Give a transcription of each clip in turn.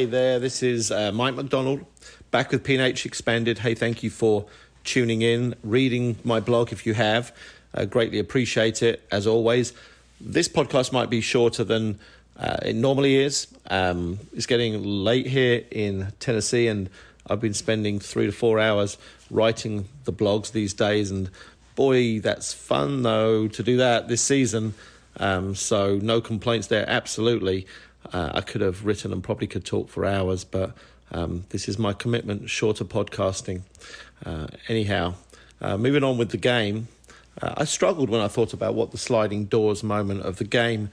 Hi there, this is uh, Mike McDonald back with PNH Expanded. Hey, thank you for tuning in, reading my blog if you have. Uh, greatly appreciate it, as always. This podcast might be shorter than uh, it normally is. Um, it's getting late here in Tennessee, and I've been spending three to four hours writing the blogs these days. And boy, that's fun though to do that this season. Um, so no complaints there. Absolutely, uh, I could have written and probably could talk for hours, but um, this is my commitment. Shorter podcasting. Uh, anyhow, uh, moving on with the game. Uh, I struggled when I thought about what the sliding doors moment of the game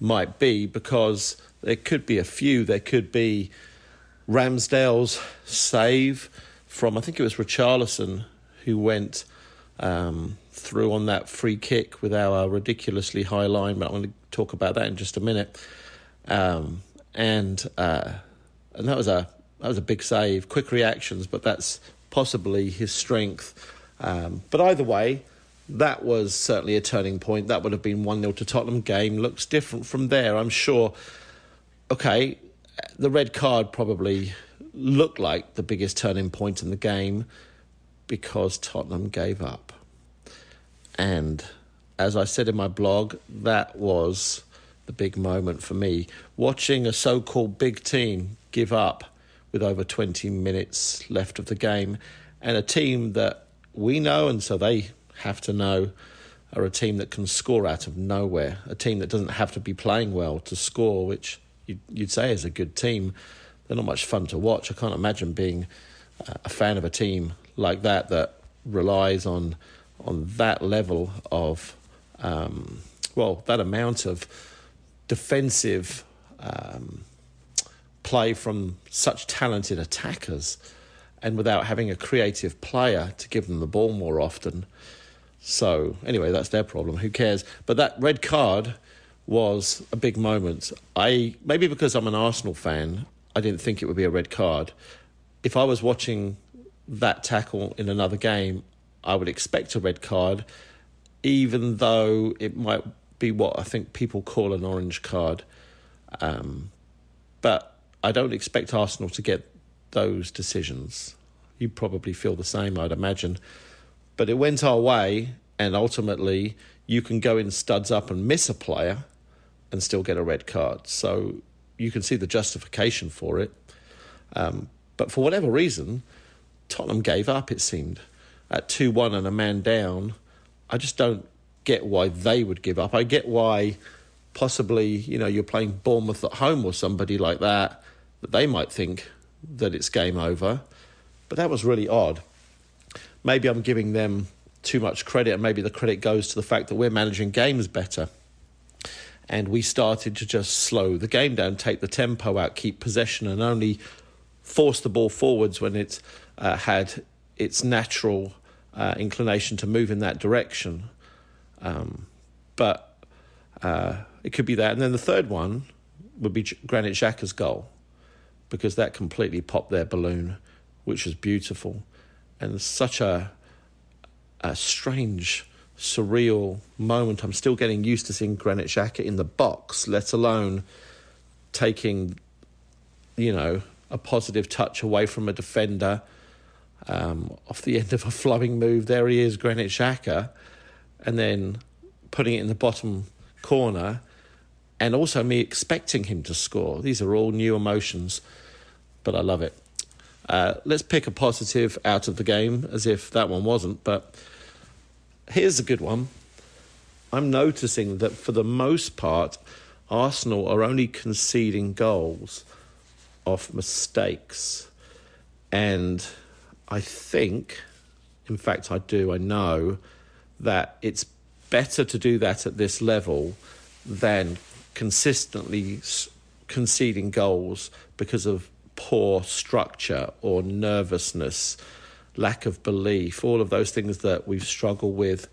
might be because there could be a few. There could be Ramsdale's save from I think it was Richarlison who went um, through on that free kick with our ridiculously high line, but I'm going to talk about that in just a minute. Um, and uh, and that was a that was a big save, quick reactions, but that's possibly his strength. Um, but either way, that was certainly a turning point. That would have been 1 0 to Tottenham. Game looks different from there, I'm sure. Okay, the red card probably looked like the biggest turning point in the game because Tottenham gave up. And as I said in my blog, that was the big moment for me. Watching a so called big team give up with over 20 minutes left of the game, and a team that we know, and so they have to know, are a team that can score out of nowhere, a team that doesn't have to be playing well to score, which you'd say is a good team. They're not much fun to watch. I can't imagine being a fan of a team like that that relies on on that level of um, well that amount of defensive um, play from such talented attackers and without having a creative player to give them the ball more often. So, anyway, that's their problem. Who cares? But that red card was a big moment. I maybe because I'm an Arsenal fan, I didn't think it would be a red card. If I was watching that tackle in another game, I would expect a red card, even though it might be what I think people call an orange card. Um, but I don't expect Arsenal to get those decisions. You probably feel the same, I'd imagine. But it went our way, and ultimately, you can go in studs up and miss a player and still get a red card. So you can see the justification for it. Um, but for whatever reason, Tottenham gave up, it seemed. At 2 1 and a man down, I just don't get why they would give up. I get why possibly, you know, you're playing Bournemouth at home or somebody like that, that they might think that it's game over. But that was really odd. Maybe I'm giving them too much credit, and maybe the credit goes to the fact that we're managing games better. And we started to just slow the game down, take the tempo out, keep possession, and only force the ball forwards when it uh, had its natural uh, inclination to move in that direction. Um, but uh, it could be that. And then the third one would be Granit Xhaka's goal because that completely popped their balloon, which was beautiful. And such a, a strange, surreal moment. I'm still getting used to seeing Granit Xhaka in the box, let alone taking, you know, a positive touch away from a defender um, off the end of a flowing move. There he is, Granit Xhaka, and then putting it in the bottom corner, and also me expecting him to score. These are all new emotions, but I love it. Uh, let's pick a positive out of the game, as if that one wasn't. But here's a good one. I'm noticing that for the most part, Arsenal are only conceding goals off mistakes. And I think, in fact, I do, I know that it's better to do that at this level than consistently conceding goals because of poor structure or nervousness, lack of belief, all of those things that we've struggled with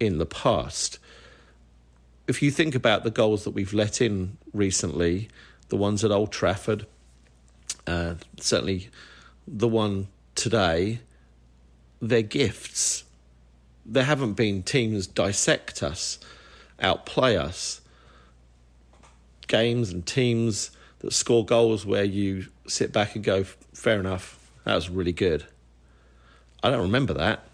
in the past. If you think about the goals that we've let in recently, the ones at Old Trafford, uh, certainly the one today, they're gifts. There haven't been teams dissect us, outplay us. Games and teams that score goals where you sit back and go, fair enough, that was really good. I don't remember that.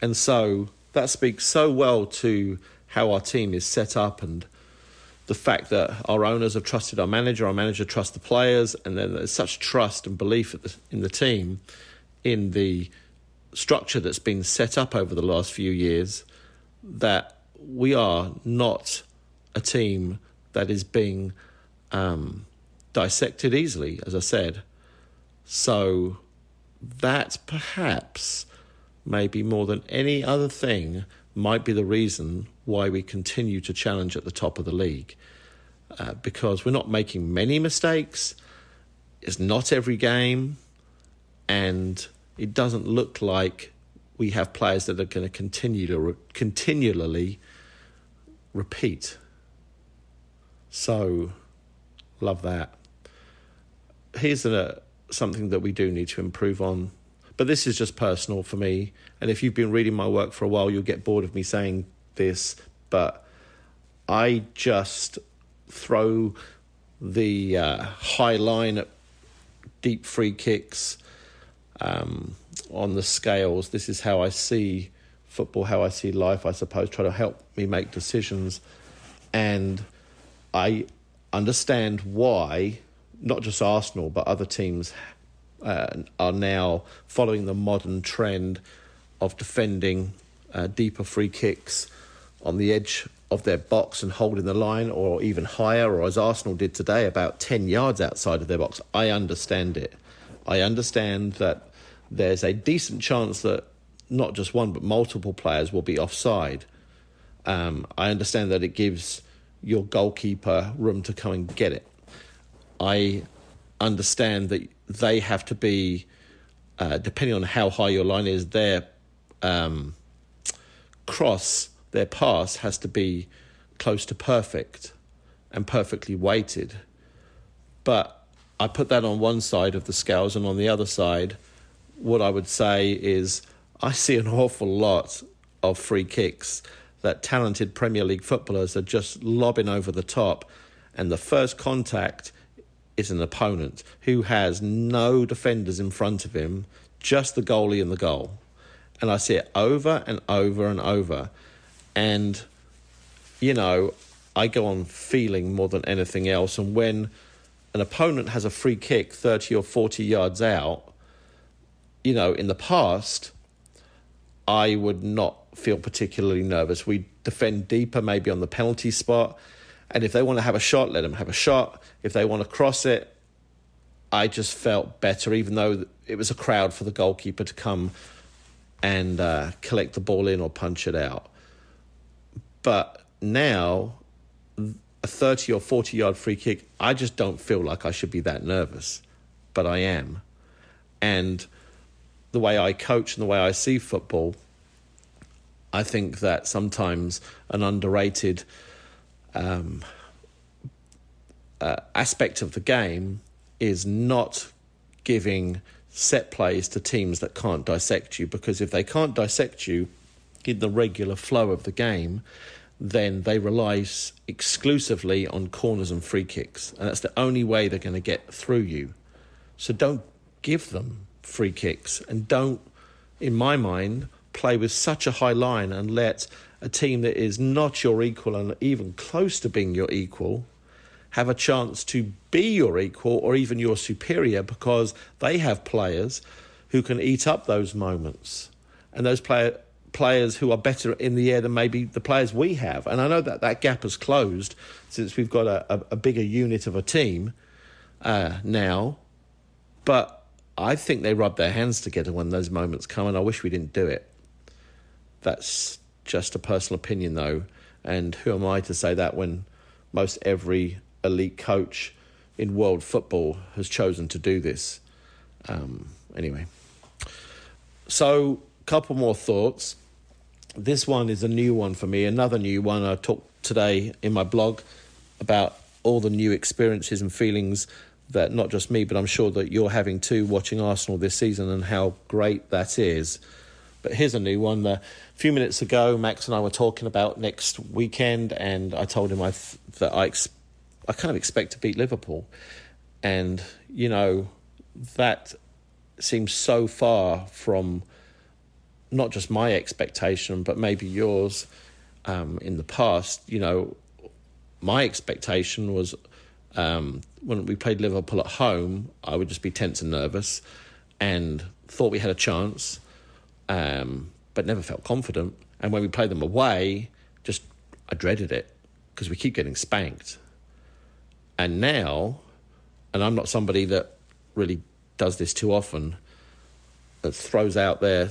And so that speaks so well to how our team is set up and the fact that our owners have trusted our manager, our manager trusts the players, and then there's such trust and belief in the team in the structure that's been set up over the last few years that we are not a team that is being um, dissected easily, as I said. So that perhaps, maybe more than any other thing, might be the reason why we continue to challenge at the top of the league. Uh, because we're not making many mistakes, it's not every game, and it doesn't look like we have players that are going to continue to re- continually repeat. So, love that. Here's a, something that we do need to improve on, but this is just personal for me. And if you've been reading my work for a while, you'll get bored of me saying this, but I just throw the uh, high line at deep free kicks um, on the scales. This is how I see football, how I see life, I suppose, try to help me make decisions. And I understand why not just Arsenal, but other teams uh, are now following the modern trend of defending uh, deeper free kicks on the edge of their box and holding the line, or even higher, or as Arsenal did today, about 10 yards outside of their box. I understand it. I understand that there's a decent chance that not just one, but multiple players will be offside. Um, I understand that it gives your goalkeeper room to come and get it. I understand that they have to be, uh, depending on how high your line is, their um, cross, their pass has to be close to perfect and perfectly weighted. But I put that on one side of the scales, and on the other side, what I would say is I see an awful lot of free kicks that talented Premier League footballers are just lobbing over the top, and the first contact is an opponent who has no defenders in front of him, just the goalie and the goal. And I see it over and over and over. And, you know, I go on feeling more than anything else. And when an opponent has a free kick 30 or 40 yards out, you know, in the past, I would not feel particularly nervous. We defend deeper, maybe on the penalty spot. And if they want to have a shot, let them have a shot. If they want to cross it, I just felt better, even though it was a crowd for the goalkeeper to come and uh, collect the ball in or punch it out. But now, a 30 or 40 yard free kick, I just don't feel like I should be that nervous. But I am. And the way I coach and the way I see football, I think that sometimes an underrated um, uh, aspect of the game is not giving set plays to teams that can't dissect you because if they can't dissect you in the regular flow of the game, then they rely exclusively on corners and free kicks. And that's the only way they're going to get through you. So don't give them free kicks and don't, in my mind, play with such a high line and let a team that is not your equal and even close to being your equal have a chance to be your equal or even your superior because they have players who can eat up those moments and those player, players who are better in the air than maybe the players we have. And I know that that gap has closed since we've got a, a, a bigger unit of a team uh, now, but I think they rub their hands together when those moments come, and I wish we didn't do it. That's just a personal opinion, though. And who am I to say that when most every elite coach in world football has chosen to do this? Um, anyway, so couple more thoughts. This one is a new one for me, another new one. I talked today in my blog about all the new experiences and feelings that not just me, but I'm sure that you're having too watching Arsenal this season and how great that is. But here's a new one. A few minutes ago, Max and I were talking about next weekend, and I told him I th- that I ex- I kind of expect to beat Liverpool, And, you know, that seems so far from not just my expectation, but maybe yours um, in the past. You know, my expectation was um, when we played Liverpool at home, I would just be tense and nervous and thought we had a chance, um, but never felt confident. And when we played them away, just I dreaded it because we keep getting spanked. And now, and I'm not somebody that really does this too often, that throws out there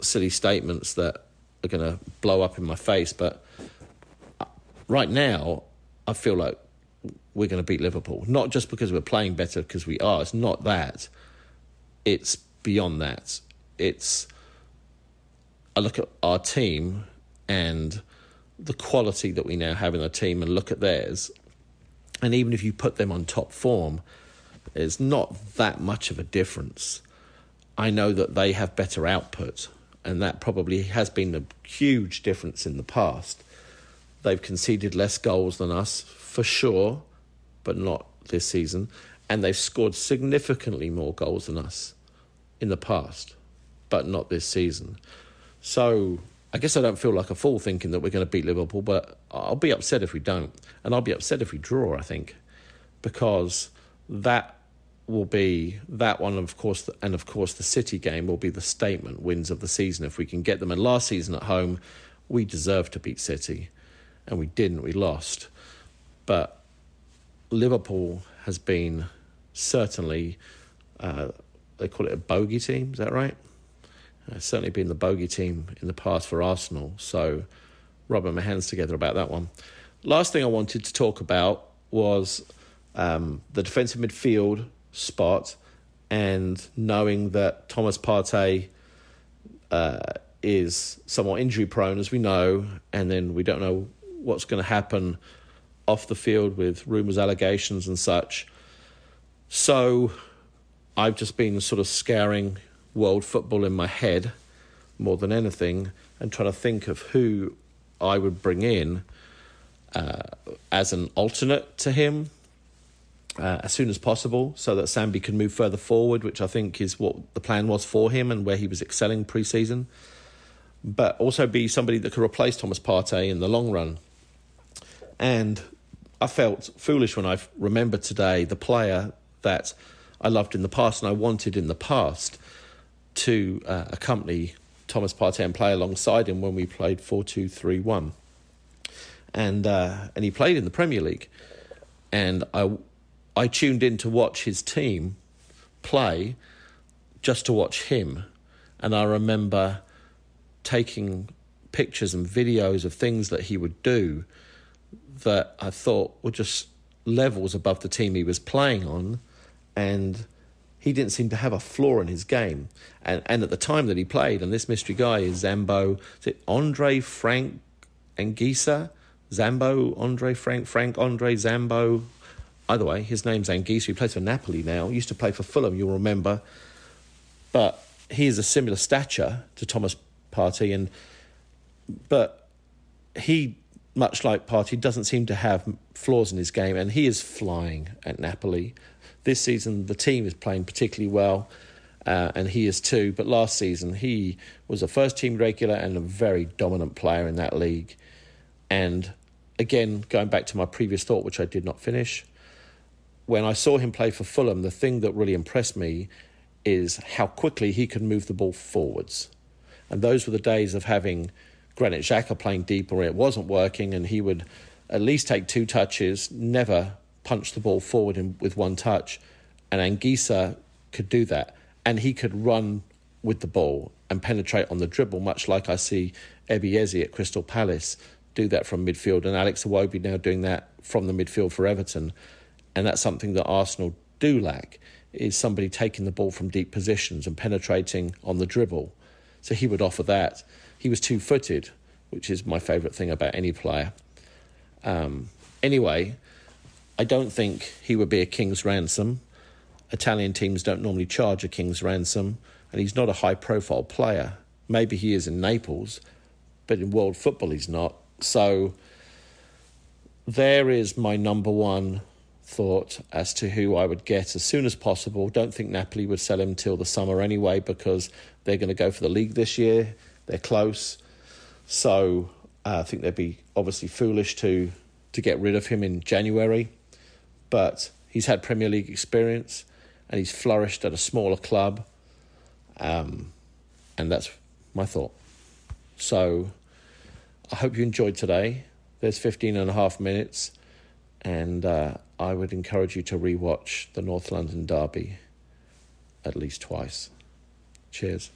silly statements that are going to blow up in my face. But uh, right now, I feel like we're going to beat Liverpool. Not just because we're playing better, because we are. It's not that. It's beyond that. It's. I look at our team and the quality that we now have in our team and look at theirs. And even if you put them on top form, it's not that much of a difference. I know that they have better output, and that probably has been a huge difference in the past. They've conceded less goals than us, for sure, but not this season. And they've scored significantly more goals than us in the past, but not this season. So I guess I don't feel like a fool thinking that we're going to beat Liverpool, but I'll be upset if we don't. And I'll be upset if we draw, I think, because that will be that one, of course, and of course the City game will be the statement wins of the season if we can get them. And last season at home, we deserved to beat City, and we didn't. We lost, but Liverpool has been certainly uh, they call it a bogey team. Is that right? Uh, certainly been the bogey team in the past for Arsenal. So, rubbing my hands together about that one. Last thing I wanted to talk about was um, the defensive midfield spot and knowing that Thomas Partey uh, is somewhat injury prone, as we know, and then we don't know what's going to happen off the field with rumours, allegations, and such. So I've just been sort of scouring world football in my head more than anything and trying to think of who I would bring in uh, as an alternate to him uh, as soon as possible so that Sambi can move further forward, which I think is what the plan was for him and where he was excelling pre season. But also be somebody that could replace Thomas Partey in the long run. And I felt foolish when I remembered today the player that I loved in the past and I wanted in the past to uh, accompany Thomas Partey and play alongside him when we played 4 2 3 1. And, uh, and he played in the Premier League. And I I tuned in to watch his team play just to watch him. And I remember taking pictures and videos of things that he would do that I thought were just levels above the team he was playing on. And he didn't seem to have a flaw in his game. And, and at the time that he played, and this mystery guy is Zambo, is it Andre Frank Anguissa? Zambo, Andre Frank, Frank Andre Zambo, either way, his name's Anguissa. He plays for Napoli now. He used to play for Fulham, you'll remember. But he is a similar stature to Thomas Partey, and but he, much like Partey, doesn't seem to have flaws in his game, and he is flying at Napoli. This season, the team is playing particularly well, uh, and he is too. But last season, he was a first team regular and a very dominant player in that league. And again, going back to my previous thought, which I did not finish, when I saw him play for Fulham, the thing that really impressed me is how quickly he could move the ball forwards. And those were the days of having Granit Xhaka playing deep where it wasn't working, and he would at least take two touches, never punch the ball forward in, with one touch. And Anguissa could do that. And he could run with the ball and penetrate on the dribble, much like I see Ebi Eze at Crystal Palace do that from midfield, and Alex Iwobi now doing that from the midfield for Everton and that's something that Arsenal do lack is somebody taking the ball from deep positions and penetrating on the dribble. So he would offer that. He was two footed, which is my favourite thing about any player. Um, anyway, I don't think he would be a king's ransom. Italian teams don't normally charge a king's ransom, and he's not a high profile player. Maybe he is in Naples, but in world football he's not. So there is my number one thought as to who I would get as soon as possible. Don't think Napoli would sell him till the summer anyway because they're going to go for the league this year. They're close. So uh, I think they'd be obviously foolish to to get rid of him in January. But he's had Premier League experience and he's flourished at a smaller club. Um, and that's my thought. So I hope you enjoyed today. There's 15 and a half minutes, and uh, I would encourage you to rewatch the North London Derby at least twice. Cheers.